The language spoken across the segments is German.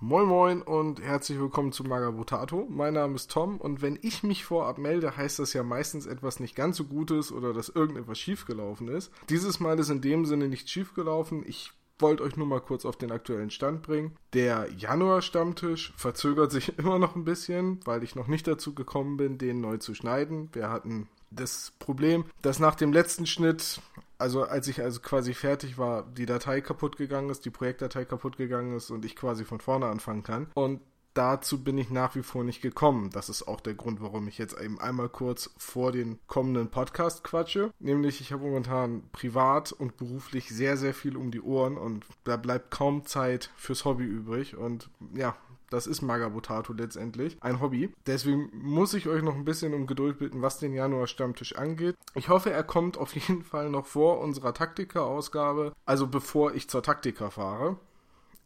Moin Moin und herzlich willkommen zu Magabotato. Mein Name ist Tom und wenn ich mich vorab melde, heißt das ja meistens etwas nicht ganz so Gutes oder dass irgendetwas schiefgelaufen ist. Dieses Mal ist in dem Sinne nicht schiefgelaufen. Ich wollte euch nur mal kurz auf den aktuellen Stand bringen. Der Januar-Stammtisch verzögert sich immer noch ein bisschen, weil ich noch nicht dazu gekommen bin, den neu zu schneiden. Wir hatten das Problem, dass nach dem letzten Schnitt, also als ich also quasi fertig war, die Datei kaputt gegangen ist, die Projektdatei kaputt gegangen ist und ich quasi von vorne anfangen kann. Und dazu bin ich nach wie vor nicht gekommen. Das ist auch der Grund, warum ich jetzt eben einmal kurz vor den kommenden Podcast quatsche. Nämlich, ich habe momentan privat und beruflich sehr, sehr viel um die Ohren und da bleibt kaum Zeit fürs Hobby übrig. Und ja, das ist Magabotato letztendlich. Ein Hobby. Deswegen muss ich euch noch ein bisschen um Geduld bitten, was den Januar-Stammtisch angeht. Ich hoffe, er kommt auf jeden Fall noch vor unserer Taktika-Ausgabe. Also bevor ich zur Taktika fahre.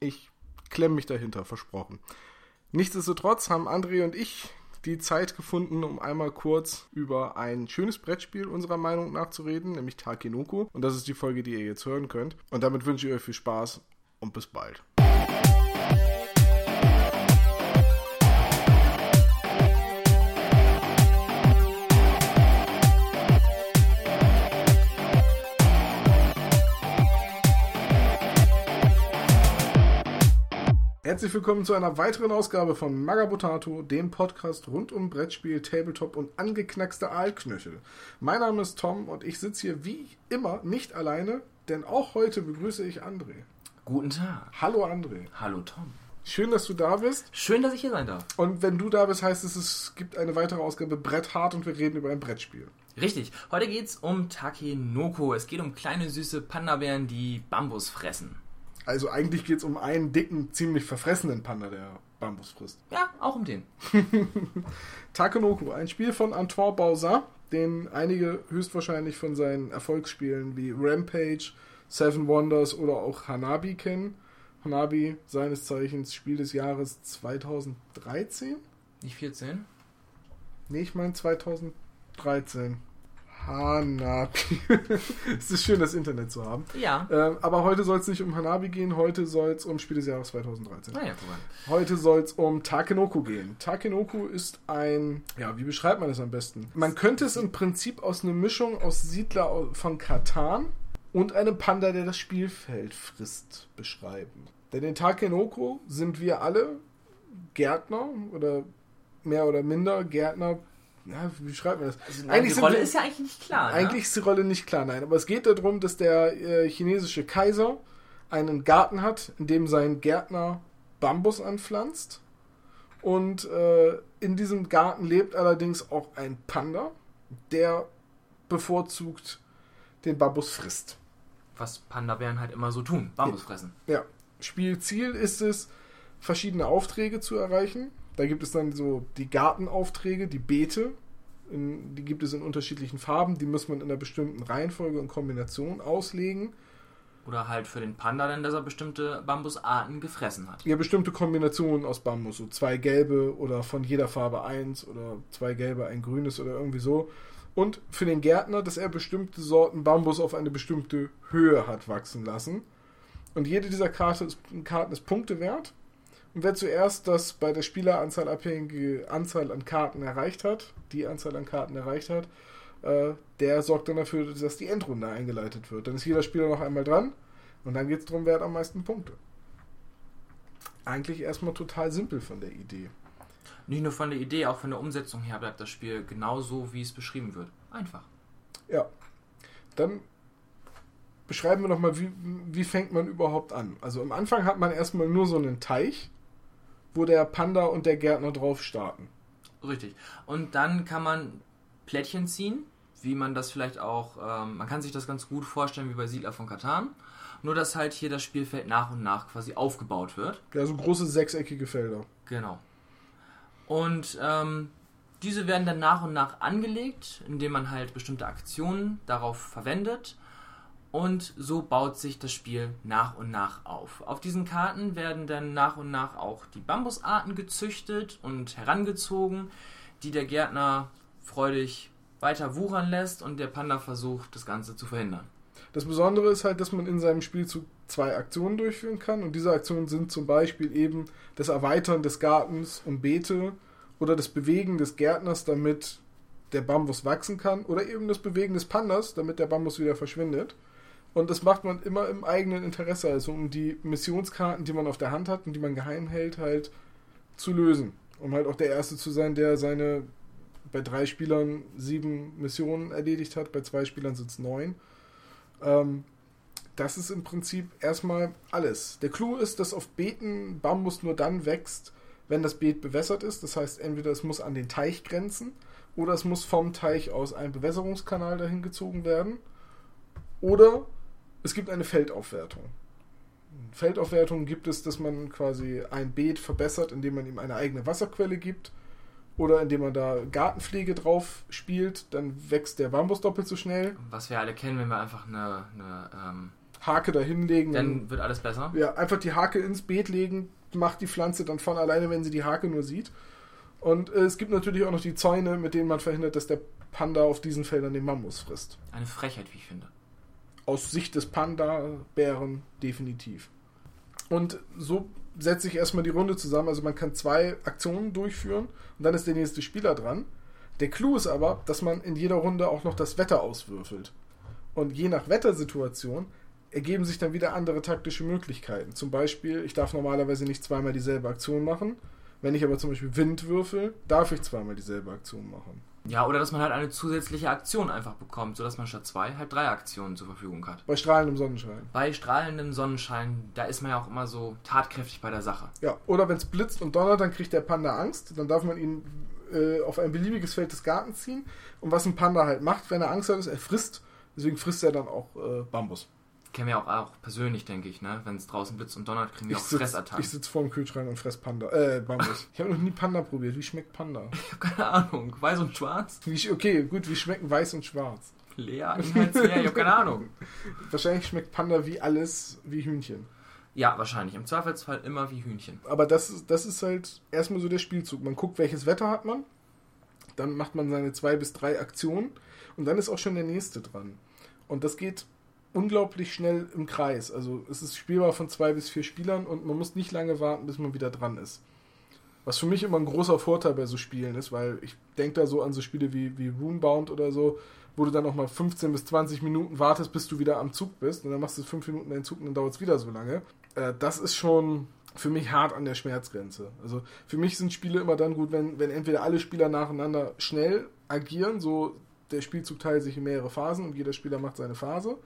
Ich klemme mich dahinter, versprochen. Nichtsdestotrotz haben André und ich die Zeit gefunden, um einmal kurz über ein schönes Brettspiel unserer Meinung nach zu reden, nämlich Takenoko. Und das ist die Folge, die ihr jetzt hören könnt. Und damit wünsche ich euch viel Spaß und bis bald. Herzlich willkommen zu einer weiteren Ausgabe von Magabotato, dem Podcast rund um Brettspiel, Tabletop und angeknackste Aalknöchel. Mein Name ist Tom und ich sitze hier wie immer nicht alleine, denn auch heute begrüße ich André. Guten Tag. Hallo André. Hallo Tom. Schön, dass du da bist. Schön, dass ich hier sein darf. Und wenn du da bist, heißt es, es gibt eine weitere Ausgabe Brett hart und wir reden über ein Brettspiel. Richtig. Heute geht es um Takenoko. Es geht um kleine süße Panda-Bären, die Bambus fressen. Also eigentlich geht es um einen dicken, ziemlich verfressenen Panda, der Bambus frisst. Ja, auch um den. Takenoko, ein Spiel von Antoine Bausa, den einige höchstwahrscheinlich von seinen Erfolgsspielen wie Rampage, Seven Wonders oder auch Hanabi kennen. Hanabi, seines Zeichens Spiel des Jahres 2013? Nicht 14? Nee, ich meine 2013. Hanabi. es ist schön, das Internet zu haben. Ja. Ähm, aber heute soll es nicht um Hanabi gehen, heute soll es um Spiel des Jahres 2013. Naja, guck mal. Heute soll es um Takenoko gehen. Takenoko ist ein, ja, wie beschreibt man das am besten? Man könnte es im Prinzip aus einer Mischung aus Siedler von Katan und einem Panda, der das Spielfeld frisst, beschreiben. Denn in Takenoko sind wir alle Gärtner oder mehr oder minder Gärtner. Ja, wie schreibt man das? Also, nein, die sind Rolle wir- ist ja eigentlich nicht klar. Eigentlich ne? ist die Rolle nicht klar, nein. Aber es geht darum, dass der äh, chinesische Kaiser einen Garten hat, in dem sein Gärtner Bambus anpflanzt. Und äh, in diesem Garten lebt allerdings auch ein Panda, der bevorzugt den Bambus frisst. Was Panda-Bären halt immer so tun. Bambus fressen. Ja. Spielziel ist es, verschiedene Aufträge zu erreichen. Da gibt es dann so die Gartenaufträge, die Beete. In, die gibt es in unterschiedlichen Farben. Die muss man in einer bestimmten Reihenfolge und Kombination auslegen. Oder halt für den Panda, denn dass er bestimmte Bambusarten gefressen hat. Ja, bestimmte Kombinationen aus Bambus. So zwei gelbe oder von jeder Farbe eins oder zwei gelbe, ein grünes oder irgendwie so. Und für den Gärtner, dass er bestimmte Sorten Bambus auf eine bestimmte Höhe hat wachsen lassen. Und jede dieser Karte ist, Karten ist Punkte wert. Und wer zuerst das bei der Spieleranzahl abhängige Anzahl an Karten erreicht hat, die Anzahl an Karten erreicht hat, äh, der sorgt dann dafür, dass die Endrunde eingeleitet wird. Dann ist jeder Spieler noch einmal dran und dann geht es darum, wer hat am meisten Punkte. Eigentlich erstmal total simpel von der Idee. Nicht nur von der Idee, auch von der Umsetzung her bleibt das Spiel genauso, wie es beschrieben wird. Einfach. Ja. Dann beschreiben wir nochmal, wie, wie fängt man überhaupt an? Also am Anfang hat man erstmal nur so einen Teich, wo der Panda und der Gärtner drauf starten. Richtig. Und dann kann man Plättchen ziehen, wie man das vielleicht auch, ähm, man kann sich das ganz gut vorstellen wie bei Siedler von Katan. Nur, dass halt hier das Spielfeld nach und nach quasi aufgebaut wird. Ja, so große sechseckige Felder. Genau. Und ähm, diese werden dann nach und nach angelegt, indem man halt bestimmte Aktionen darauf verwendet. Und so baut sich das Spiel nach und nach auf. Auf diesen Karten werden dann nach und nach auch die Bambusarten gezüchtet und herangezogen, die der Gärtner freudig weiter wuchern lässt und der Panda versucht, das Ganze zu verhindern. Das Besondere ist halt, dass man in seinem Spielzug zwei Aktionen durchführen kann. Und diese Aktionen sind zum Beispiel eben das Erweitern des Gartens um Beete oder das Bewegen des Gärtners, damit der Bambus wachsen kann. Oder eben das Bewegen des Pandas, damit der Bambus wieder verschwindet. Und das macht man immer im eigenen Interesse, also um die Missionskarten, die man auf der Hand hat und die man geheim hält, halt zu lösen. Um halt auch der Erste zu sein, der seine bei drei Spielern sieben Missionen erledigt hat, bei zwei Spielern sind es neun. Ähm, das ist im Prinzip erstmal alles. Der Clou ist, dass auf Beeten Bambus nur dann wächst, wenn das Beet bewässert ist. Das heißt, entweder es muss an den Teich grenzen oder es muss vom Teich aus ein Bewässerungskanal dahin gezogen werden. Oder es gibt eine Feldaufwertung. Feldaufwertung gibt es, dass man quasi ein Beet verbessert, indem man ihm eine eigene Wasserquelle gibt oder indem man da Gartenpflege drauf spielt, dann wächst der Bambus doppelt so schnell. Was wir alle kennen, wenn wir einfach eine, eine ähm, Hake da hinlegen. Dann wird alles besser. Ja, einfach die Hake ins Beet legen, macht die Pflanze dann von alleine, wenn sie die Hake nur sieht. Und äh, es gibt natürlich auch noch die Zäune, mit denen man verhindert, dass der Panda auf diesen Feldern den Bambus frisst. Eine Frechheit, wie ich finde. Aus Sicht des Panda-Bären definitiv. Und so setze ich erstmal die Runde zusammen. Also man kann zwei Aktionen durchführen und dann ist der nächste Spieler dran. Der Clou ist aber, dass man in jeder Runde auch noch das Wetter auswürfelt. Und je nach Wettersituation ergeben sich dann wieder andere taktische Möglichkeiten. Zum Beispiel, ich darf normalerweise nicht zweimal dieselbe Aktion machen. Wenn ich aber zum Beispiel Wind würfel, darf ich zweimal dieselbe Aktion machen. Ja, oder dass man halt eine zusätzliche Aktion einfach bekommt, sodass man statt zwei halt drei Aktionen zur Verfügung hat. Bei strahlendem Sonnenschein. Bei strahlendem Sonnenschein, da ist man ja auch immer so tatkräftig bei der Sache. Ja, oder wenn es blitzt und donnert, dann kriegt der Panda Angst. Dann darf man ihn äh, auf ein beliebiges Feld des Gartens ziehen. Und was ein Panda halt macht, wenn er Angst hat, ist, er frisst. Deswegen frisst er dann auch äh, Bambus. Kennen wir auch, auch persönlich, denke ich, ne? Wenn es draußen blitzt und donnert, kriegen wir ich auch sitz, Fressattacken. Ich sitze vor dem Kühlschrank und fress Panda. Äh, Bambus. ich habe noch nie Panda probiert. Wie schmeckt Panda? Ich habe keine Ahnung. Weiß und schwarz? Wie, okay, gut. Wie schmecken weiß und schwarz? Leer, inhaltsleer, ich habe keine Ahnung. Wahrscheinlich schmeckt Panda wie alles wie Hühnchen. Ja, wahrscheinlich. Im Zweifelsfall immer wie Hühnchen. Aber das, ist- das ist halt erstmal so der Spielzug. Man guckt, welches Wetter hat man. Dann macht man seine zwei bis drei Aktionen. Und dann ist auch schon der nächste dran. Und das geht unglaublich schnell im Kreis. Also es ist spielbar von zwei bis vier Spielern und man muss nicht lange warten, bis man wieder dran ist. Was für mich immer ein großer Vorteil bei so Spielen ist, weil ich denke da so an so Spiele wie, wie Runebound oder so, wo du dann noch mal 15 bis 20 Minuten wartest, bis du wieder am Zug bist und dann machst du fünf Minuten deinen Zug und dann dauert es wieder so lange. Äh, das ist schon für mich hart an der Schmerzgrenze. Also für mich sind Spiele immer dann gut, wenn, wenn entweder alle Spieler nacheinander schnell agieren, so der Spielzug teilt sich in mehrere Phasen und jeder Spieler macht seine Phase.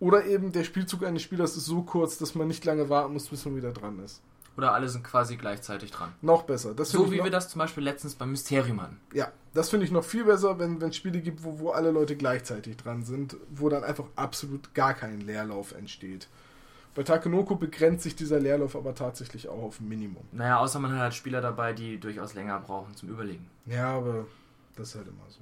Oder eben der Spielzug eines Spielers ist so kurz, dass man nicht lange warten muss, bis man wieder dran ist. Oder alle sind quasi gleichzeitig dran. Noch besser. Das So wie wir das zum Beispiel letztens beim Mysterium hatten. Ja, das finde ich noch viel besser, wenn es Spiele gibt, wo, wo alle Leute gleichzeitig dran sind, wo dann einfach absolut gar kein Leerlauf entsteht. Bei Takenoko begrenzt sich dieser Leerlauf aber tatsächlich auch auf ein Minimum. Naja, außer man hat halt Spieler dabei, die durchaus länger brauchen zum Überlegen. Ja, aber das ist halt immer so.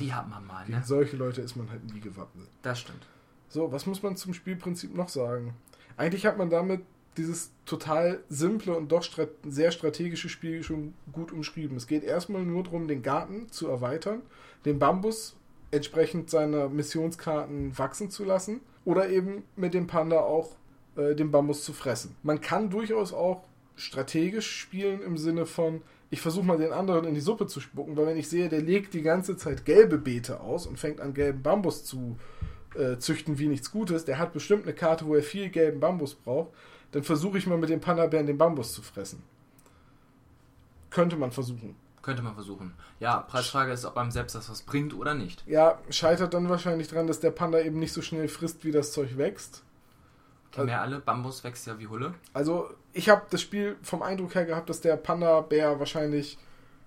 Die hat man mal, Gegen ne? solche Leute ist man halt nie gewappnet. Das stimmt. So, was muss man zum Spielprinzip noch sagen? Eigentlich hat man damit dieses total simple und doch sehr strategische Spiel schon gut umschrieben. Es geht erstmal nur darum, den Garten zu erweitern, den Bambus entsprechend seiner Missionskarten wachsen zu lassen oder eben mit dem Panda auch äh, den Bambus zu fressen. Man kann durchaus auch strategisch spielen im Sinne von, ich versuche mal den anderen in die Suppe zu spucken, weil wenn ich sehe, der legt die ganze Zeit gelbe Beete aus und fängt an gelben Bambus zu äh, züchten wie nichts Gutes, der hat bestimmt eine Karte, wo er viel gelben Bambus braucht, dann versuche ich mal mit dem Panda-Bären den Bambus zu fressen. Könnte man versuchen. Könnte man versuchen. Ja, Preisfrage ist, ob einem selbst das was bringt oder nicht. Ja, scheitert dann wahrscheinlich dran, dass der Panda eben nicht so schnell frisst, wie das Zeug wächst. Kennen wir ja alle, Bambus wächst ja wie Hulle. Also, ich habe das Spiel vom Eindruck her gehabt, dass der Panda-Bär wahrscheinlich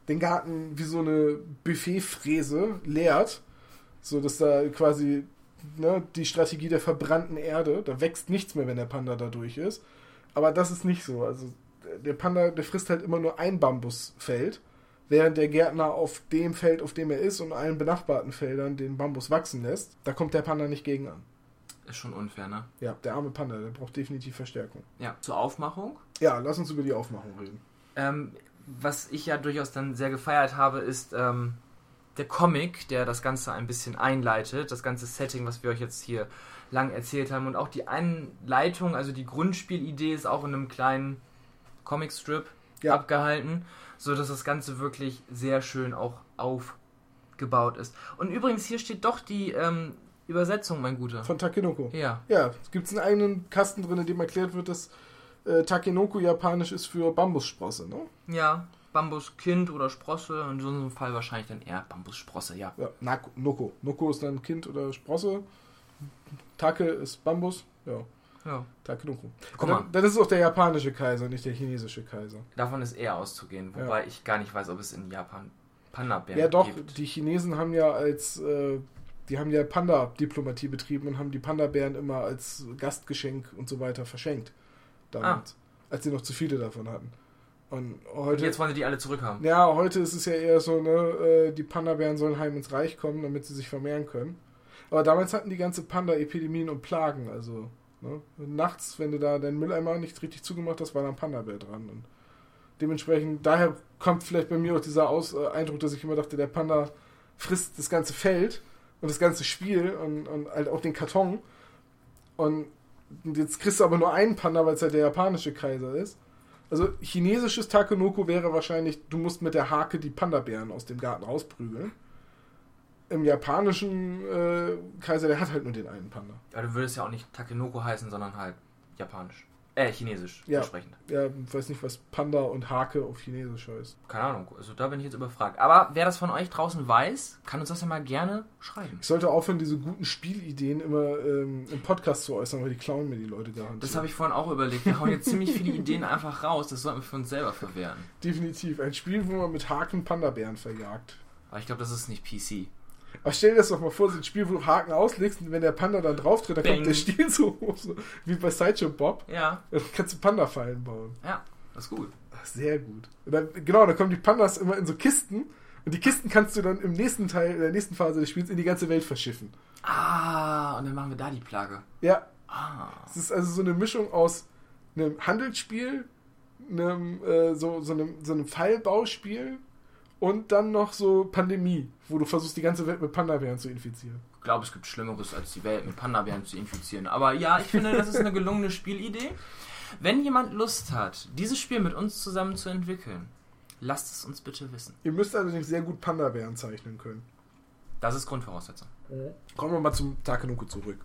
den Garten wie so eine Buffetfräse leert. So dass da quasi ne, die Strategie der verbrannten Erde, da wächst nichts mehr, wenn der Panda da durch ist. Aber das ist nicht so. Also, der Panda, der frisst halt immer nur ein Bambusfeld, während der Gärtner auf dem Feld, auf dem er ist und allen benachbarten Feldern den Bambus wachsen lässt. Da kommt der Panda nicht gegen an. Ist schon unfair, ne? Ja, der arme Panda, der braucht definitiv Verstärkung. Ja, zur Aufmachung. Ja, lass uns über die Aufmachung reden. Ähm, was ich ja durchaus dann sehr gefeiert habe, ist ähm, der Comic, der das Ganze ein bisschen einleitet. Das ganze Setting, was wir euch jetzt hier lang erzählt haben. Und auch die Einleitung, also die Grundspielidee ist auch in einem kleinen Comicstrip Ja. abgehalten, so dass das Ganze wirklich sehr schön auch aufgebaut ist. Und übrigens, hier steht doch die ähm, Übersetzung, mein Guter. Von Takenoko. Ja. Ja, es gibt einen eigenen Kasten drin, in dem erklärt wird, dass äh, Takenoko japanisch ist für Bambussprosse, ne? Ja, Bambuskind oder Sprosse, in so einem Fall wahrscheinlich dann eher Bambussprosse, ja. Ja, Noko. Noko ist dann Kind oder Sprosse. Take ist Bambus. Ja, ja. Takenoko. Guck dann, mal. dann ist es auch der japanische Kaiser, nicht der chinesische Kaiser. Davon ist eher auszugehen, wobei ich gar nicht weiß, ob es in Japan Panda-Bären Ja, doch, gibt. die Chinesen haben ja als, äh, die haben ja Panda-Diplomatie betrieben und haben die Panda-Bären immer als Gastgeschenk und so weiter verschenkt. Damals. Als sie noch zu viele davon hatten. Und Und heute. jetzt wollen sie die alle zurückhaben. ja, heute ist es ja eher so, ne, äh, die Panda-Bären sollen heim ins Reich kommen, damit sie sich vermehren können. Aber damals hatten die ganze Panda-Epidemien und Plagen, also, ne, nachts, wenn du da deinen Mülleimer nicht richtig zugemacht hast, war da ein Panda-Bär dran. Und dementsprechend, daher kommt vielleicht bei mir auch dieser Aus äh, Eindruck, dass ich immer dachte, der Panda frisst das ganze Feld und das ganze Spiel und, und halt auch den Karton. Und jetzt kriegst du aber nur einen Panda, weil es halt der japanische Kaiser ist. Also chinesisches Takenoko wäre wahrscheinlich, du musst mit der Hake die Panda-Bären aus dem Garten rausprügeln. Im japanischen äh, Kaiser, der hat halt nur den einen Panda. Aber du würdest ja auch nicht Takenoko heißen, sondern halt japanisch. Äh, chinesisch Ja. entsprechend. Ja, ich weiß nicht, was Panda und Hake auf Chinesisch heißt. Keine Ahnung, also da bin ich jetzt überfragt. Aber wer das von euch draußen weiß, kann uns das ja mal gerne schreiben. Ich sollte aufhören, diese guten Spielideen immer ähm, im Podcast zu äußern, weil die klauen mir die Leute garantiert. Das habe ich vorhin auch überlegt. Wir hauen jetzt ziemlich viele Ideen einfach raus. Das sollten wir für uns selber verwehren. Definitiv. Ein Spiel, wo man mit Haken Panda-Bären verjagt. Aber ich glaube, das ist nicht PC. Aber stell dir das doch mal vor, so ein Spiel, wo du Haken auslegst und wenn der Panda dann drauf tritt, dann Bang. kommt der Stiel so hoch, so wie bei Sideshow Bob. Ja, Dann kannst du Panda-Fallen bauen. ja, das ist gut. Ach, sehr gut. Dann, genau, dann kommen die Pandas immer in so Kisten und die Kisten kannst du dann im nächsten Teil, in der nächsten Phase des Spiels in die ganze Welt verschiffen. Ah, und dann machen wir da die Plage. Ja, Ah. es ist also so eine Mischung aus einem Handelsspiel, einem, äh, so, so einem, so einem Fallbauspiel und dann noch so Pandemie, wo du versuchst, die ganze Welt mit Panda-Bären zu infizieren. Ich glaube, es gibt Schlimmeres, als die Welt mit Panda-Bären zu infizieren. Aber ja, ich finde, das ist eine gelungene Spielidee. Wenn jemand Lust hat, dieses Spiel mit uns zusammen zu entwickeln, lasst es uns bitte wissen. Ihr müsst allerdings sehr gut Panda-Bären zeichnen können. Das ist Grundvoraussetzung. Kommen wir mal zum Takenuku zurück.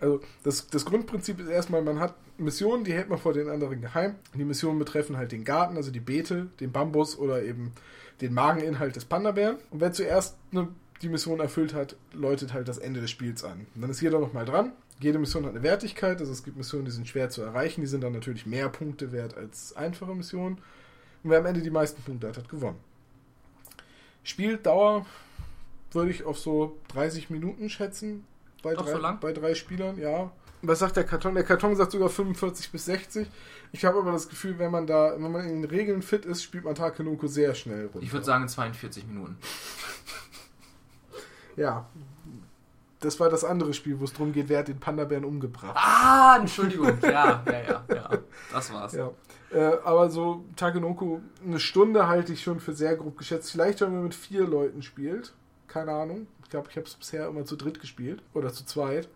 Also das, das Grundprinzip ist erstmal, man hat Missionen, die hält man vor den anderen geheim. Die Missionen betreffen halt den Garten, also die Beete, den Bambus oder eben den Mageninhalt des Panda-Bären. Und wer zuerst ne, die Mission erfüllt hat, läutet halt das Ende des Spiels an. Und dann ist jeder nochmal dran. Jede Mission hat eine Wertigkeit, also es gibt Missionen, die sind schwer zu erreichen, die sind dann natürlich mehr Punkte wert als einfache Missionen. Und wer am Ende die meisten Punkte hat, hat gewonnen. Spieldauer würde ich auf so 30 Minuten schätzen. Bei, drei, so lang? bei drei Spielern, ja. Was sagt der Karton? Der Karton sagt sogar 45 bis 60. Ich habe aber das Gefühl, wenn man da, wenn man in den Regeln fit ist, spielt man Takenoko sehr schnell runter. Ich würde sagen 42 Minuten. Ja. Das war das andere Spiel, wo es darum geht, wer hat den Panda-Bären umgebracht. Ah, Entschuldigung. Ja, ja, ja, ja. Das war's. Ja. Äh, aber so Takenoko, eine Stunde halte ich schon für sehr grob geschätzt. Vielleicht, wenn man mit vier Leuten spielt. Keine Ahnung. Ich glaube, ich habe es bisher immer zu dritt gespielt. Oder zu zweit.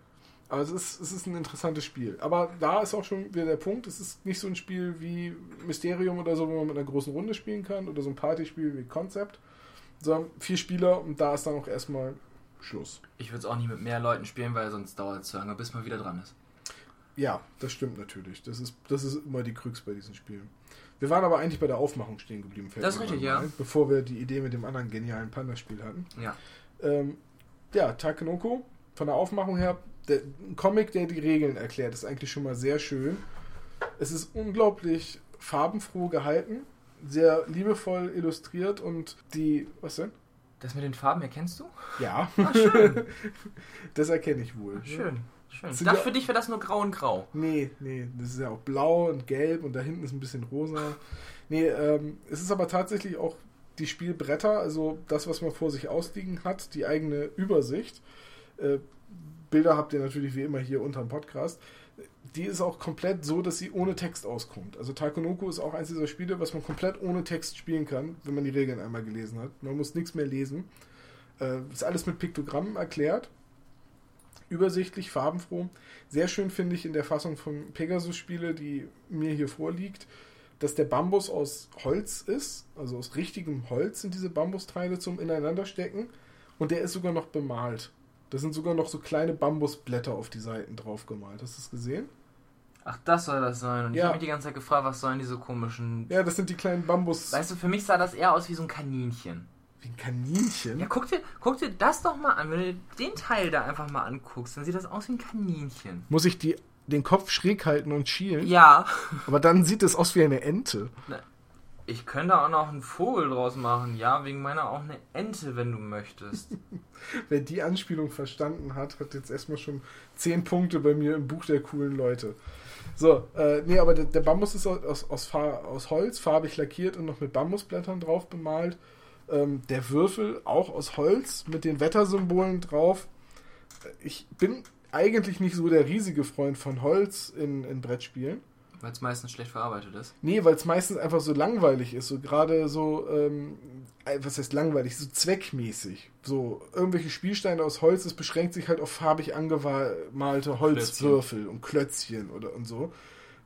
Aber es ist, es ist ein interessantes Spiel. Aber da ist auch schon wieder der Punkt, es ist nicht so ein Spiel wie Mysterium oder so, wo man mit einer großen Runde spielen kann. Oder so ein Partyspiel wie Concept. Sondern vier Spieler und da ist dann auch erstmal Schluss. Ich würde es auch nie mit mehr Leuten spielen, weil sonst dauert es zu lange, bis man wieder dran ist. Ja, das stimmt natürlich. Das ist, das ist immer die Krux bei diesen Spielen. Wir waren aber eigentlich bei der Aufmachung stehen geblieben. Das ist richtig, ja. Bevor wir die Idee mit dem anderen genialen Panda-Spiel hatten. Ja. Ähm, ja, Takenoko, von der Aufmachung her, der, ein Comic, der die Regeln erklärt, ist eigentlich schon mal sehr schön. Es ist unglaublich farbenfroh gehalten, sehr liebevoll illustriert und die, was denn? Das mit den Farben erkennst du? Ja, Ah, schön. das erkenne ich wohl. schön. Schön. Dachte, ja- für dich wäre das nur grau und grau. Nee, nee, das ist ja auch blau und gelb und da hinten ist ein bisschen rosa. Nee, ähm, es ist aber tatsächlich auch die Spielbretter, also das, was man vor sich ausliegen hat, die eigene Übersicht. Äh, Bilder habt ihr natürlich wie immer hier unterm Podcast. Die ist auch komplett so, dass sie ohne Text auskommt. Also Takonoko ist auch eins dieser Spiele, was man komplett ohne Text spielen kann, wenn man die Regeln einmal gelesen hat. Man muss nichts mehr lesen. Äh, ist alles mit Piktogrammen erklärt. übersichtlich, farbenfroh. Sehr schön finde ich in der Fassung von Pegasus-Spiele, die mir hier vorliegt, dass der Bambus aus Holz ist. Also aus richtigem Holz sind diese Bambusteile zum Ineinanderstecken. Und der ist sogar noch bemalt. Da sind sogar noch so kleine Bambusblätter auf die Seiten drauf gemalt. Hast du das gesehen? Ach, das soll das sein. Und ich Ja. habe mich die ganze Zeit gefragt, was sollen diese komischen. Ja, das sind die kleinen Bambus. Weißt du, für mich sah das eher aus wie so ein Kaninchen. Wie ein Kaninchen. Ja, guck dir, guck dir das doch mal an. Wenn du den Teil da einfach mal anguckst, dann sieht das aus wie ein Kaninchen. Muss ich die, den Kopf schräg halten und schielen? Ja. Aber dann sieht es aus wie eine Ente. Ich könnte auch noch einen Vogel draus machen. Ja, wegen meiner auch eine Ente, wenn du möchtest. Wer die Anspielung verstanden hat, hat jetzt erstmal schon 10 Punkte bei mir im Buch der coolen Leute. So, äh, nee, aber der, der Bambus ist aus, aus, aus, Holz, farbig lackiert und noch mit Bambusblättern drauf bemalt. Ähm, der Würfel auch aus Holz mit den Wettersymbolen drauf. Ich bin eigentlich nicht so der riesige Freund von Holz in, in Brettspielen. Weil es meistens schlecht verarbeitet ist. Nee, weil es meistens einfach so langweilig ist. So gerade so, ähm, äh, was heißt langweilig? So zweckmäßig. So irgendwelche Spielsteine aus Holz, das beschränkt sich halt auf farbig angemalte Holzwürfel und Klötzchen oder und so.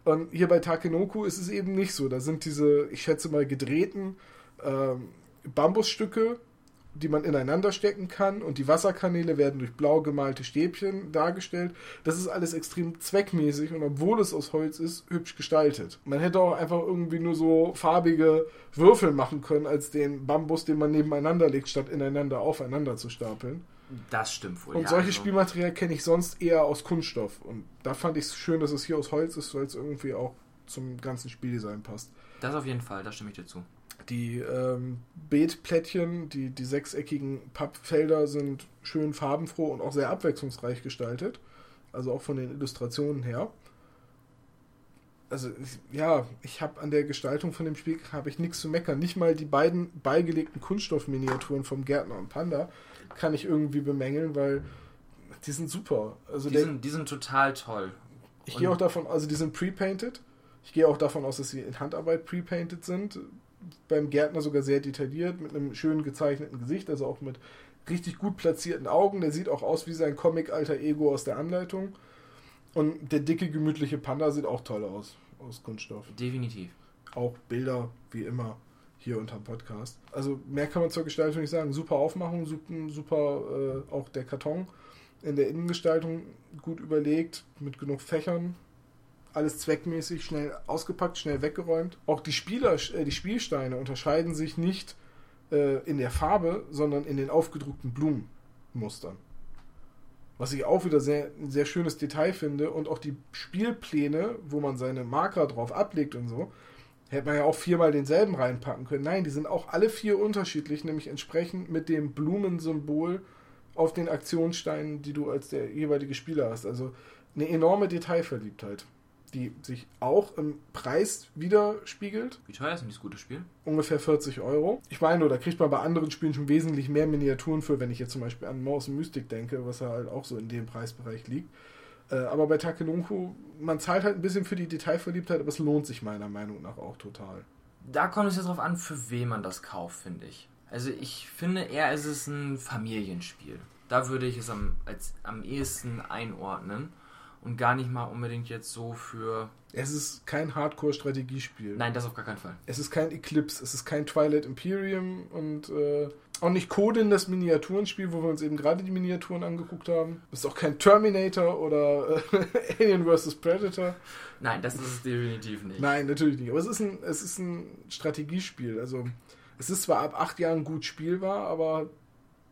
Und hier bei Takenoku ist es eben nicht so. Da sind diese, ich schätze mal, gedrehten ähm, Bambusstücke, die man ineinander stecken kann und die Wasserkanäle werden durch blau gemalte Stäbchen dargestellt. Das ist alles extrem zweckmäßig und obwohl es aus Holz ist, hübsch gestaltet. Man hätte auch einfach irgendwie nur so farbige Würfel machen können als den Bambus, den man nebeneinander legt, statt ineinander aufeinander zu stapeln. Das stimmt wohl. Und ja, solche also, Spielmaterial kenne ich sonst eher aus Kunststoff. Und da fand ich es schön, dass es hier aus Holz ist, weil es irgendwie auch zum ganzen Spieldesign passt. Das auf jeden Fall, da stimme ich dir zu. Die ähm, Beetplättchen, die, die sechseckigen Pappfelder sind schön farbenfroh und auch sehr abwechslungsreich gestaltet. Also auch von den Illustrationen her. Also ja, ich habe an der Gestaltung von dem Spiel habe ich nichts zu meckern. Nicht mal die beiden beigelegten Kunststoffminiaturen vom Gärtner und Panda kann ich irgendwie bemängeln, weil die sind super. Also Die der, sind, die sind total toll. ich gehe auch davon, also die sind pre-painted. Ich gehe auch davon aus, dass sie in Handarbeit pre-painted sind. Beim Gärtner sogar sehr detailliert, mit einem schön gezeichneten Gesicht, also auch mit richtig gut platzierten Augen. Der sieht auch aus wie sein Comic-alter Ego aus der Anleitung. Und der dicke, gemütliche Panda sieht auch toll aus, aus Kunststoff. Definitiv. Auch Bilder, wie immer, hier unterm Podcast. Also mehr kann man zur Gestaltung nicht sagen. Super Aufmachung, super, super äh, auch der Karton in der Innengestaltung gut überlegt, mit genug Fächern. Alles zweckmäßig, schnell ausgepackt, schnell weggeräumt. Auch die Spieler, äh, die Spielsteine unterscheiden sich nicht äh, in der Farbe, sondern in den aufgedruckten Blumenmustern. Was ich auch wieder sehr, ein sehr schönes Detail finde. Und auch die Spielpläne, wo man seine Marker drauf ablegt und so, hätte man ja auch viermal denselben reinpacken können. Nein, die sind auch alle vier unterschiedlich, nämlich entsprechend mit dem Blumensymbol auf den Aktionssteinen, die du als der jeweilige Spieler hast. Also eine enorme Detailverliebtheit, die sich auch im Preis widerspiegelt. Wie teuer ist denn dieses gute Spiel? Ungefähr 40 Euro. Ich meine, nur, da kriegt man bei anderen Spielen schon wesentlich mehr Miniaturen für, wenn ich jetzt zum Beispiel an Mouse Mystic denke, was ja halt auch so in dem Preisbereich liegt. Äh, aber bei Takenunku, man zahlt halt ein bisschen für die Detailverliebtheit, aber es lohnt sich meiner Meinung nach auch total. Da kommt es jetzt darauf an, für wen man das kauft, finde ich. Also ich finde eher, ist es ein Familienspiel. Da würde ich es am, als, am ehesten einordnen. Und gar nicht mal unbedingt jetzt so für. Es ist kein Hardcore-Strategiespiel. Nein, das auf gar keinen Fall. Es ist kein Eclipse, es ist kein Twilight Imperium und äh, auch nicht Coden, das Miniaturenspiel, wo wir uns eben gerade die Miniaturen angeguckt haben. Es ist auch kein Terminator oder äh, Alien vs. Predator. Nein, das ist es definitiv nicht. Nein, natürlich nicht. Aber es ist ein, es ist ein Strategiespiel. Also es ist zwar ab acht Jahren gut spielbar, aber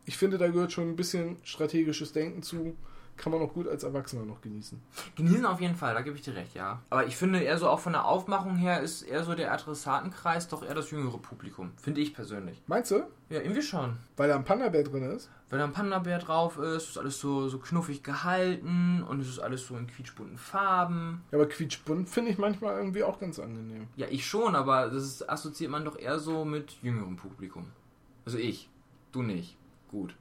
ich finde, da gehört schon ein bisschen strategisches Denken zu. Kann man auch gut als Erwachsener noch genießen. Genießen auf jeden Fall, da gebe ich dir recht, ja. Aber ich finde eher so auch von der Aufmachung her ist eher so der Adressatenkreis doch eher das jüngere Publikum. Finde ich persönlich. Meinst du? Ja, irgendwie schon. Weil da ein Panda-Bär drin ist? Wenn da ein Panda-Bär drauf ist, ist alles so, so knuffig gehalten und es ist alles so in quietschbunten Farben. Ja, aber quietschbunt finde ich manchmal irgendwie auch ganz angenehm. Ja, ich schon, aber das ist, assoziiert man doch eher so mit jüngerem Publikum. Also ich. Du nicht. Gut.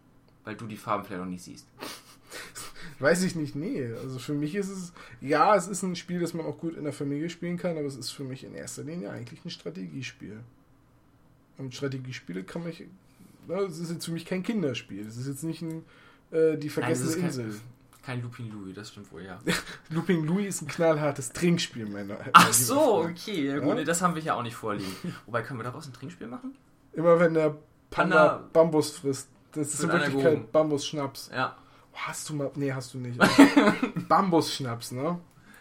Weil du die Farben vielleicht noch nicht siehst. Weiß ich nicht, nee. Also für mich ist es, ja, es ist ein Spiel, das man auch gut in der Familie spielen kann, aber es ist für mich in erster Linie eigentlich ein Strategiespiel. Und Strategiespiele kann mich, na, es ist jetzt für mich kein Kinderspiel. Es ist jetzt nicht ein, äh, die vergessene es ist kein- Insel. Kein Lupin Louis, das stimmt wohl, ja. Looping Louis ist ein knallhartes Trinkspiel, Männer. Ach so, okay, ja, gut, Ja? das haben wir ja auch nicht vorliegen. Wobei, können wir daraus ein Trinkspiel machen? Immer wenn der Panda, Panda- Bambus frisst. Das ist in Wirklichkeit. Bambus-Schnaps. Ja. Oh, Hast du mal. Nee, hast du nicht. Bambus-Schnaps, ne?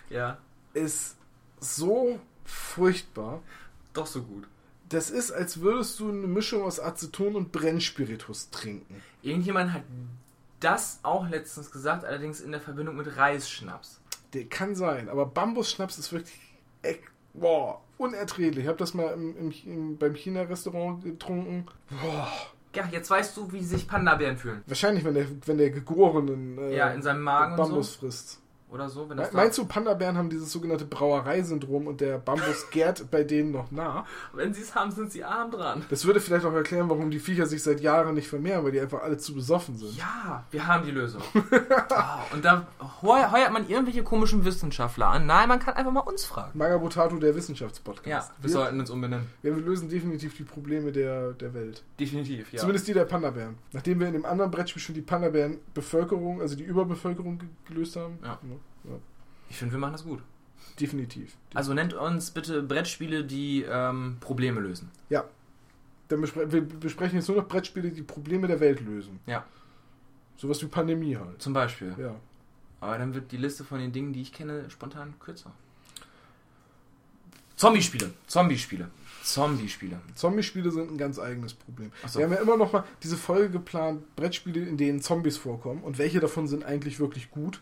Ja. Ist so furchtbar. Doch so gut. Das ist, als würdest du eine Mischung aus Aceton und Brennspiritus trinken. Irgendjemand hat das auch letztens gesagt, allerdings in der Verbindung mit Reisschnaps. Der kann sein, aber Bambus-Schnaps ist wirklich boah, unerträglich. Ich habe das mal im, im, im, beim China-Restaurant getrunken. Boah, Ja, jetzt weißt du, wie sich Panda-Bären fühlen. wahrscheinlich, wenn der, wenn der Gegorenen äh, Ja, in seinem Magen Bambus so. frisst. Oder so, wenn Me- das da- Meinst du, Panda-Bären haben dieses sogenannte Brauereisyndrom und der Bambus gärt bei denen noch nach? Wenn sie es haben, sind sie arm dran. Das würde vielleicht auch erklären, warum die Viecher sich seit Jahren nicht vermehren, weil die einfach alle zu besoffen sind. Ja, wir haben die Lösung. oh, und da heu- heuert man irgendwelche komischen Wissenschaftler an. Nein, man kann einfach mal uns fragen. Magabotato, der Wissenschaftspodcast. Ja, wir wir, sollten uns umbenennen. wir lösen definitiv die Probleme der, der Welt. Definitiv, ja. Zumindest die der Panda-Bären. Nachdem wir in dem anderen Brettspiel schon die Panda-Bären-Bevölkerung, also die Überbevölkerung ge- gelöst haben. Ja. Ja, Ich finde, wir machen das gut. definitiv. Also nennt uns bitte Brettspiele, die ähm, Probleme lösen. Ja. Dann bespre wir besprechen jetzt nur noch Brettspiele, die Probleme der Welt lösen. Ja. Sowas wie Pandemie halt. Zum Beispiel. Ja. Aber dann wird die Liste von den Dingen, die ich kenne, spontan kürzer. Zombie-Spiele. Zombie-Spiele. Zombie-Spiele. Zombie-Spiele sind ein ganz eigenes Problem. So. Wir haben ja immer noch mal diese Folge geplant, Brettspiele, in denen Zombies vorkommen. Und welche davon sind eigentlich wirklich gut?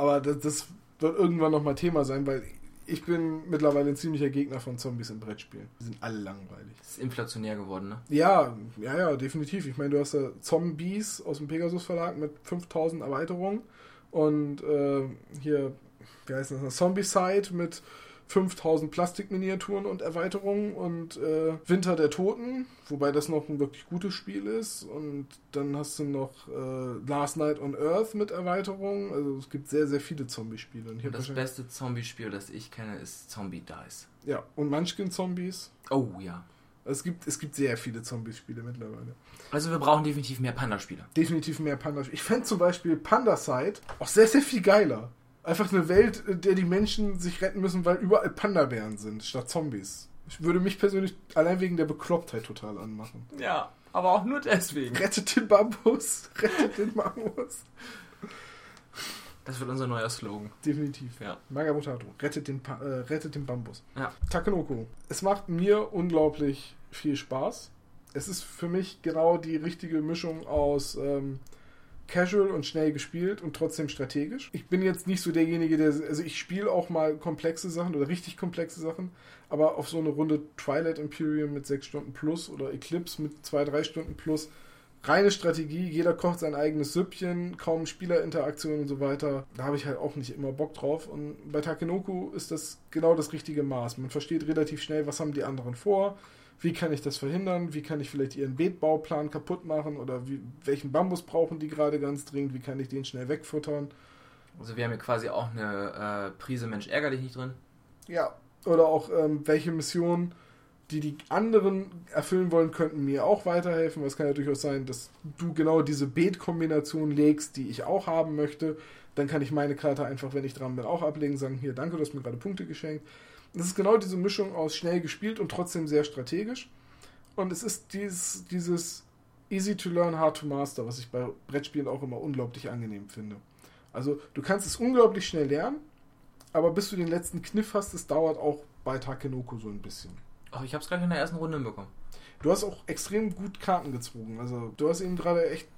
Aber das, das wird irgendwann noch mal Thema sein, weil ich bin mittlerweile ein ziemlicher Gegner von Zombies in Brettspielen. Die sind alle langweilig. Das ist inflationär geworden, ne? Ja, ja, ja, definitiv. Ich meine, du hast da Zombies aus dem Pegasus Verlag mit 5000 Erweiterungen und äh, hier, wie heißt das, Zombie-Side mit 5000 Plastikminiaturen und Erweiterungen und äh, Winter der Toten, wobei das noch ein wirklich gutes Spiel ist und dann hast du noch äh, Last Night on Earth mit Erweiterungen, also es gibt sehr, sehr viele Zombie-Spiele. Und das beste Zombie-Spiel, das ich kenne, ist Zombie Dice. Ja, und Munchkin-Zombies. Oh ja. Es gibt, es gibt sehr viele Zombie-Spiele mittlerweile. Also wir brauchen definitiv mehr Panda-Spiele. definitiv mehr Panda. Ich fände zum Beispiel Panda-Side auch sehr, sehr viel geiler. Einfach eine Welt, in der die Menschen sich retten müssen, weil überall Panda-Bären sind, statt Zombies. Ich würde mich persönlich allein wegen der Beklopptheit total anmachen. Ja, aber auch nur deswegen. Rettet den Bambus, rettet den Bambus. Das wird unser neuer Slogan. Definitiv. Ja. Magabotato, rettet den, pa äh, rettet den Bambus. Ja. Takenoko. Es macht mir unglaublich viel Spaß. Es ist für mich genau die richtige Mischung aus ähm, casual und schnell gespielt und trotzdem strategisch. Ich bin jetzt nicht so derjenige, der. Also ich spiele auch mal komplexe Sachen oder richtig komplexe Sachen, aber auf so eine Runde Twilight Imperium mit 6 Stunden plus oder Eclipse mit 2, 3 Stunden plus. Reine Strategie, jeder kocht sein eigenes Süppchen, kaum Spielerinteraktion und so weiter. Da habe ich halt auch nicht immer Bock drauf. Und bei Takenoku ist das genau das richtige Maß. Man versteht relativ schnell, was haben die anderen vor, wie kann ich das verhindern, wie kann ich vielleicht ihren Beetbauplan kaputt machen oder wie, welchen Bambus brauchen die gerade ganz dringend, wie kann ich den schnell wegfuttern. Also wir haben hier quasi auch eine äh, Prise Mensch ärger dich nicht drin. Ja. Oder auch ähm, welche Missionen, die die anderen erfüllen wollen, könnten mir auch weiterhelfen. Was kann ja durchaus sein, dass du genau diese Beet-Kombination legst, die ich auch haben möchte. Dann kann ich meine Karte einfach, wenn ich dran bin, auch ablegen, sagen, hier, danke, du hast mir gerade Punkte geschenkt. Das ist genau diese Mischung aus schnell gespielt und trotzdem sehr strategisch. Und es ist dieses, dieses easy to learn, hard to master, was ich bei Brettspielen auch immer unglaublich angenehm finde. Also du kannst es unglaublich schnell lernen, aber bis du den letzten Kniff hast, das dauert auch bei Takenoko so ein bisschen. Oh, ich hab's gleich in der ersten Runde hinbekommen. Du hast auch extrem gut Karten gezogen. Also du hast ihn gerade echt,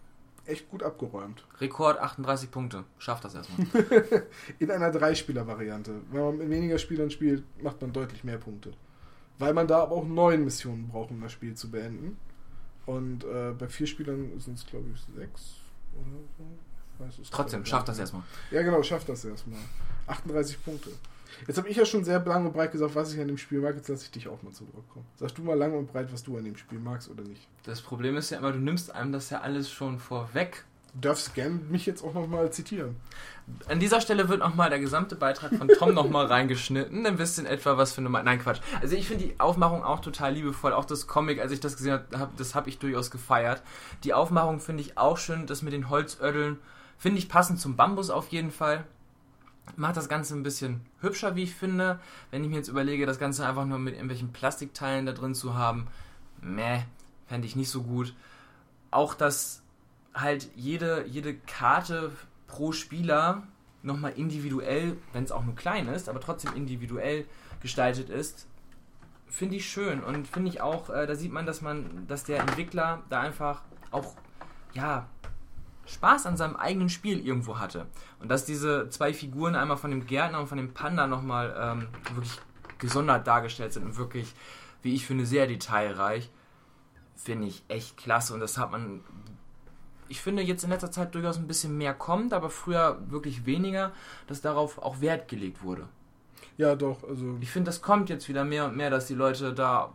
echt gut abgeräumt. Rekord 38 Punkte. Schafft das erstmal. In einer Dreispieler-Variante. Wenn man mit weniger Spielern spielt, macht man deutlich mehr Punkte. Weil man da aber auch neun Missionen braucht, um das Spiel zu beenden. Und äh, bei vier Spielern sind es, glaube ich, sechs oder so. Weiß Trotzdem, schafft das erstmal. Ja, genau, schafft das erstmal. 38 Punkte. Jetzt habe ich ja schon sehr lang und breit gesagt, was ich an dem Spiel mag. Jetzt lasse ich dich auch mal zu Wort kommen. Sagst du mal lang und breit, was du an dem Spiel magst oder nicht? Das Problem ist ja immer, du nimmst einem das ja alles schon vorweg. Du darfst gern mich jetzt auch nochmal zitieren. An dieser Stelle wird nochmal der gesamte Beitrag von Tom nochmal reingeschnitten. Dann wisst ihr in etwa, was für eine... Me Nein, Quatsch. Also ich finde die Aufmachung auch total liebevoll. Auch das Comic, als ich das gesehen habe, das habe ich durchaus gefeiert. Die Aufmachung finde ich auch schön. Das mit den Holzödeln Finde ich passend zum Bambus auf jeden Fall. Macht das Ganze ein bisschen hübscher, wie ich finde. Wenn ich mir jetzt überlege, das Ganze einfach nur mit irgendwelchen Plastikteilen da drin zu haben, meh, fände ich nicht so gut. Auch, dass halt jede, jede Karte pro Spieler nochmal individuell, wenn es auch nur klein ist, aber trotzdem individuell gestaltet ist, finde ich schön und finde ich auch, äh, da sieht man, dass man, dass der Entwickler da einfach auch, ja, Spaß an seinem eigenen Spiel irgendwo hatte. Und dass diese zwei Figuren, einmal von dem Gärtner und von dem Panda, nochmal ähm, wirklich gesondert dargestellt sind und wirklich, wie ich finde, sehr detailreich, finde ich echt klasse. Und das hat man, ich finde, jetzt in letzter Zeit durchaus ein bisschen mehr kommt, aber früher wirklich weniger, dass darauf auch Wert gelegt wurde. Ja, doch, also. Ich finde, das kommt jetzt wieder mehr und mehr, dass die Leute da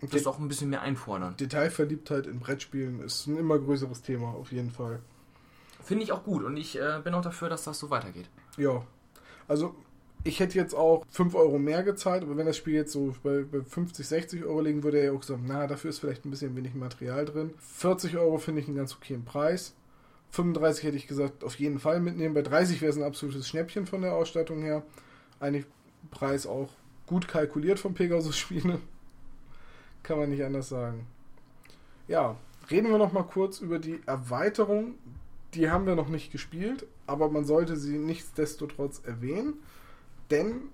das auch ein bisschen mehr einfordern. Detailverliebtheit in Brettspielen ist ein immer größeres Thema, auf jeden Fall. Finde ich auch gut und ich äh, bin auch dafür, dass das so weitergeht. Ja. Also, ich hätte jetzt auch 5 Euro mehr gezahlt, aber wenn das Spiel jetzt so bei, bei 50, 60 Euro liegen würde, hätte ich auch gesagt, na, dafür ist vielleicht ein bisschen wenig Material drin. 40 Euro finde ich einen ganz okayen Preis. 35 hätte ich gesagt, auf jeden Fall mitnehmen. Bei 30 wäre es ein absolutes Schnäppchen von der Ausstattung her. Eigentlich Preis auch gut kalkuliert vom Pegasus-Spiele. Kann man nicht anders sagen. Ja, reden wir noch mal kurz über die Erweiterung. Die haben wir noch nicht gespielt, aber man sollte sie nichtsdestotrotz erwähnen, denn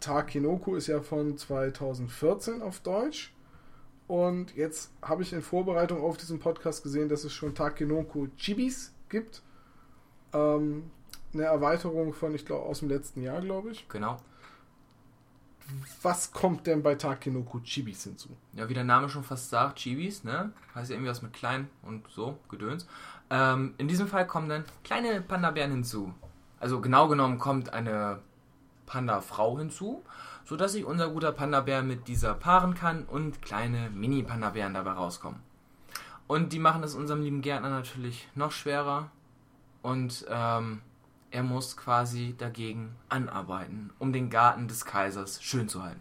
Takinoku ist ja von 2014 auf Deutsch. Und jetzt habe ich in Vorbereitung auf diesen Podcast gesehen, dass es schon Takinoku Chibis gibt. Ähm, eine Erweiterung von, ich glaube, aus dem letzten Jahr, glaube ich. Genau. Was kommt denn bei Takinoku Chibis hinzu? Ja, wie der Name schon fast sagt, Chibis, ne? Heißt ja irgendwie was mit klein und so, Gedöns. Ähm, in diesem Fall kommen dann kleine Panda-Bären hinzu. Also genau genommen kommt eine Panda-Frau hinzu, sodass sich unser guter Panda-Bär mit dieser paaren kann und kleine Mini-Panda-Bären dabei rauskommen. Und die machen es unserem lieben Gärtner natürlich noch schwerer. Und ähm, er muss quasi dagegen anarbeiten, um den Garten des Kaisers schön zu halten.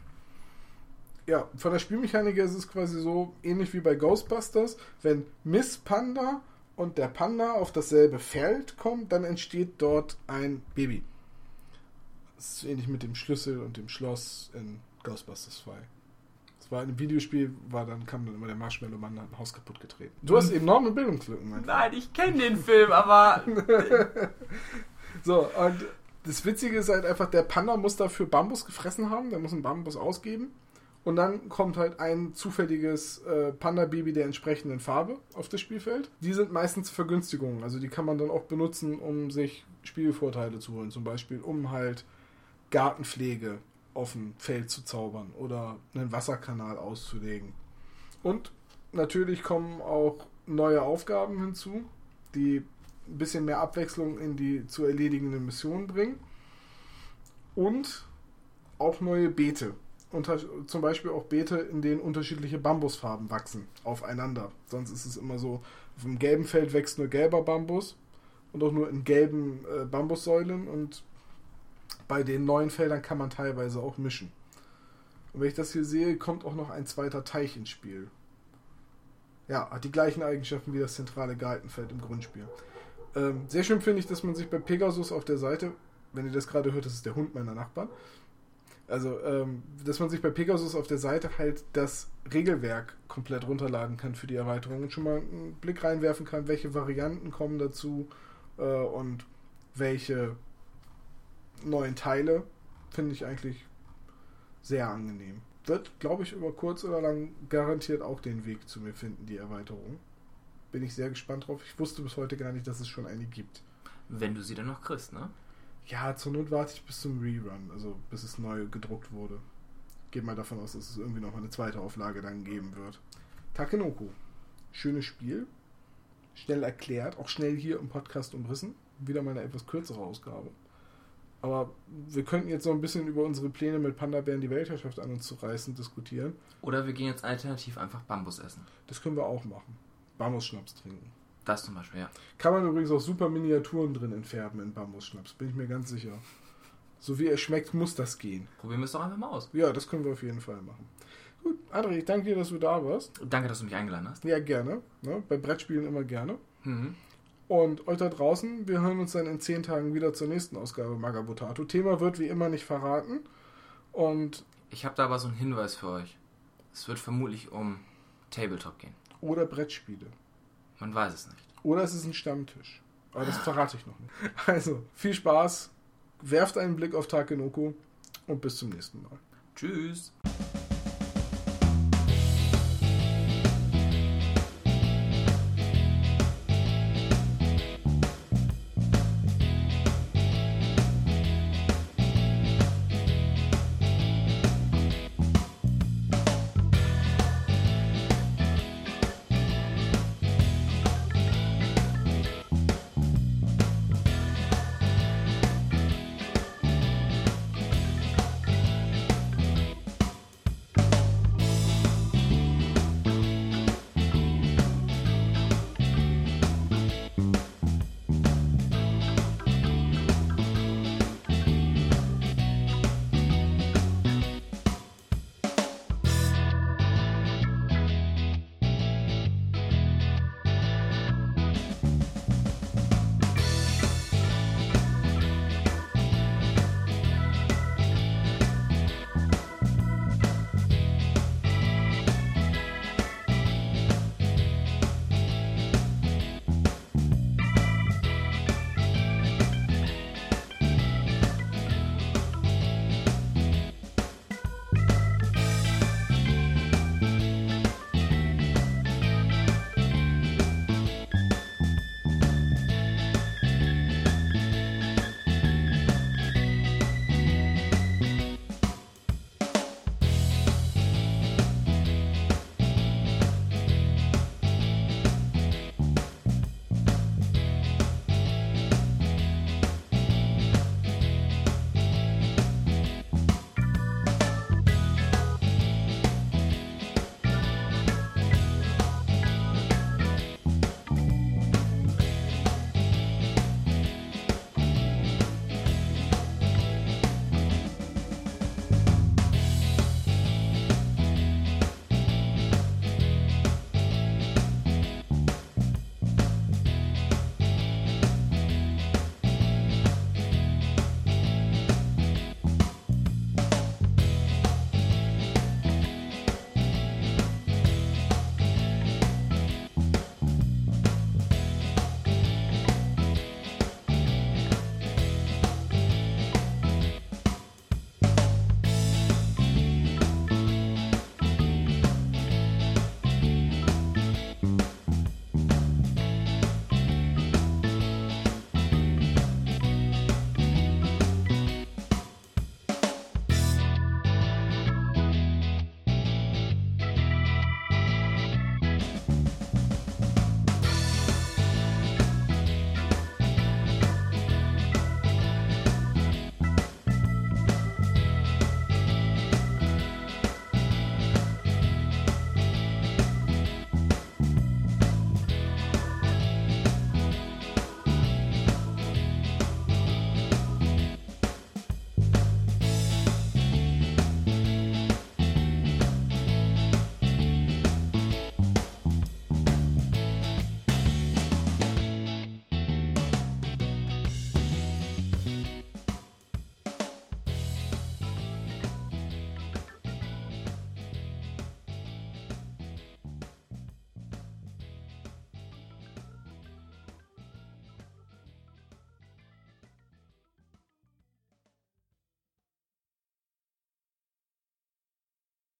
Ja, von der Spielmechanik her ist es quasi so ähnlich wie bei Ghostbusters. Wenn Miss Panda und der Panda auf dasselbe Feld kommen, dann entsteht dort ein Baby. Das ist ähnlich mit dem Schlüssel und dem Schloss in Ghostbusters 2. Das war in einem Videospiel, war dann kam dann immer der Marshmallow-Mann hat ein Haus kaputt getreten. Du hast enorme Bildungslücken, mein Nein, ich kenne den Film, aber So, und das Witzige ist halt einfach, der Panda muss dafür Bambus gefressen haben, der muss einen Bambus ausgeben. Und dann kommt halt ein zufälliges äh, Panda-Baby der entsprechenden Farbe auf das Spielfeld. Die sind meistens Vergünstigungen, also die kann man dann auch benutzen, um sich Spielvorteile zu holen. Zum Beispiel, um halt Gartenpflege auf dem Feld zu zaubern oder einen Wasserkanal auszulegen. Und natürlich kommen auch neue Aufgaben hinzu, die ein bisschen mehr Abwechslung in die zu erledigenden Missionen bringen. Und auch neue Beete. Unter, zum Beispiel auch Beete, in denen unterschiedliche Bambusfarben wachsen aufeinander. Sonst ist es immer so, auf dem gelben Feld wächst nur gelber Bambus und auch nur in gelben äh, Bambussäulen und bei den neuen Feldern kann man teilweise auch mischen. Und wenn ich das hier sehe, kommt auch noch ein zweiter Teich ins Spiel. Ja, hat die gleichen Eigenschaften wie das zentrale Galtenfeld im Grundspiel. Ähm, sehr schön finde ich, dass man sich bei Pegasus auf der Seite, wenn ihr das gerade hört, das ist der Hund meiner Nachbarn, also, ähm, dass man sich bei Pegasus auf der Seite halt das Regelwerk komplett runterladen kann für die Erweiterung und schon mal einen Blick reinwerfen kann, welche Varianten kommen dazu äh, und welche neuen Teile finde ich eigentlich sehr angenehm. Wird, glaube ich, über kurz oder lang garantiert auch den Weg zu mir finden, die Erweiterung. Bin ich sehr gespannt drauf. Ich wusste bis heute gar nicht, dass es schon eine gibt. wenn du sie dann noch kriegst, ne? Ja, zur Not warte ich bis zum Rerun, also bis es neu gedruckt wurde. Gehe mal davon aus, dass es irgendwie noch eine zweite Auflage dann geben wird. Takenoku. Schönes Spiel. Schnell erklärt, auch schnell hier im Podcast umrissen. Wieder mal eine etwas kürzere Ausgabe. Aber wir könnten jetzt noch ein bisschen über unsere Pläne mit Panda-Bären die Weltherrschaft an uns zu reißen diskutieren. Oder wir gehen jetzt alternativ einfach Bambus essen. Das können wir auch machen. Bambusschnaps trinken. Das zum Beispiel, ja. Kann man übrigens auch super Miniaturen drin entfärben in Bambusschnaps, bin ich mir ganz sicher. So wie er schmeckt, muss das gehen. Probieren wir es doch einfach mal aus. Ja, das können wir auf jeden Fall machen. Gut, André, ich danke dir, dass du da warst. Danke, dass du mich eingeladen hast. Ja, gerne. Ne? Bei Brettspielen immer gerne. Mhm. Und euch da draußen, wir hören uns dann in zehn Tagen wieder zur nächsten Ausgabe Magabotato. Thema wird wie immer nicht verraten. Und Ich habe da aber so einen Hinweis für euch. Es wird vermutlich um Tabletop gehen. oder Brettspiele. Man weiß es nicht. Oder es ist ein Stammtisch. Aber das verrate ich noch nicht. Also, viel Spaß. Werft einen Blick auf Takenoko und bis zum nächsten Mal. Tschüss.